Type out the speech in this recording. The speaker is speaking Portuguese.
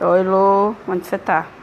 Oi, Lu, onde você tá?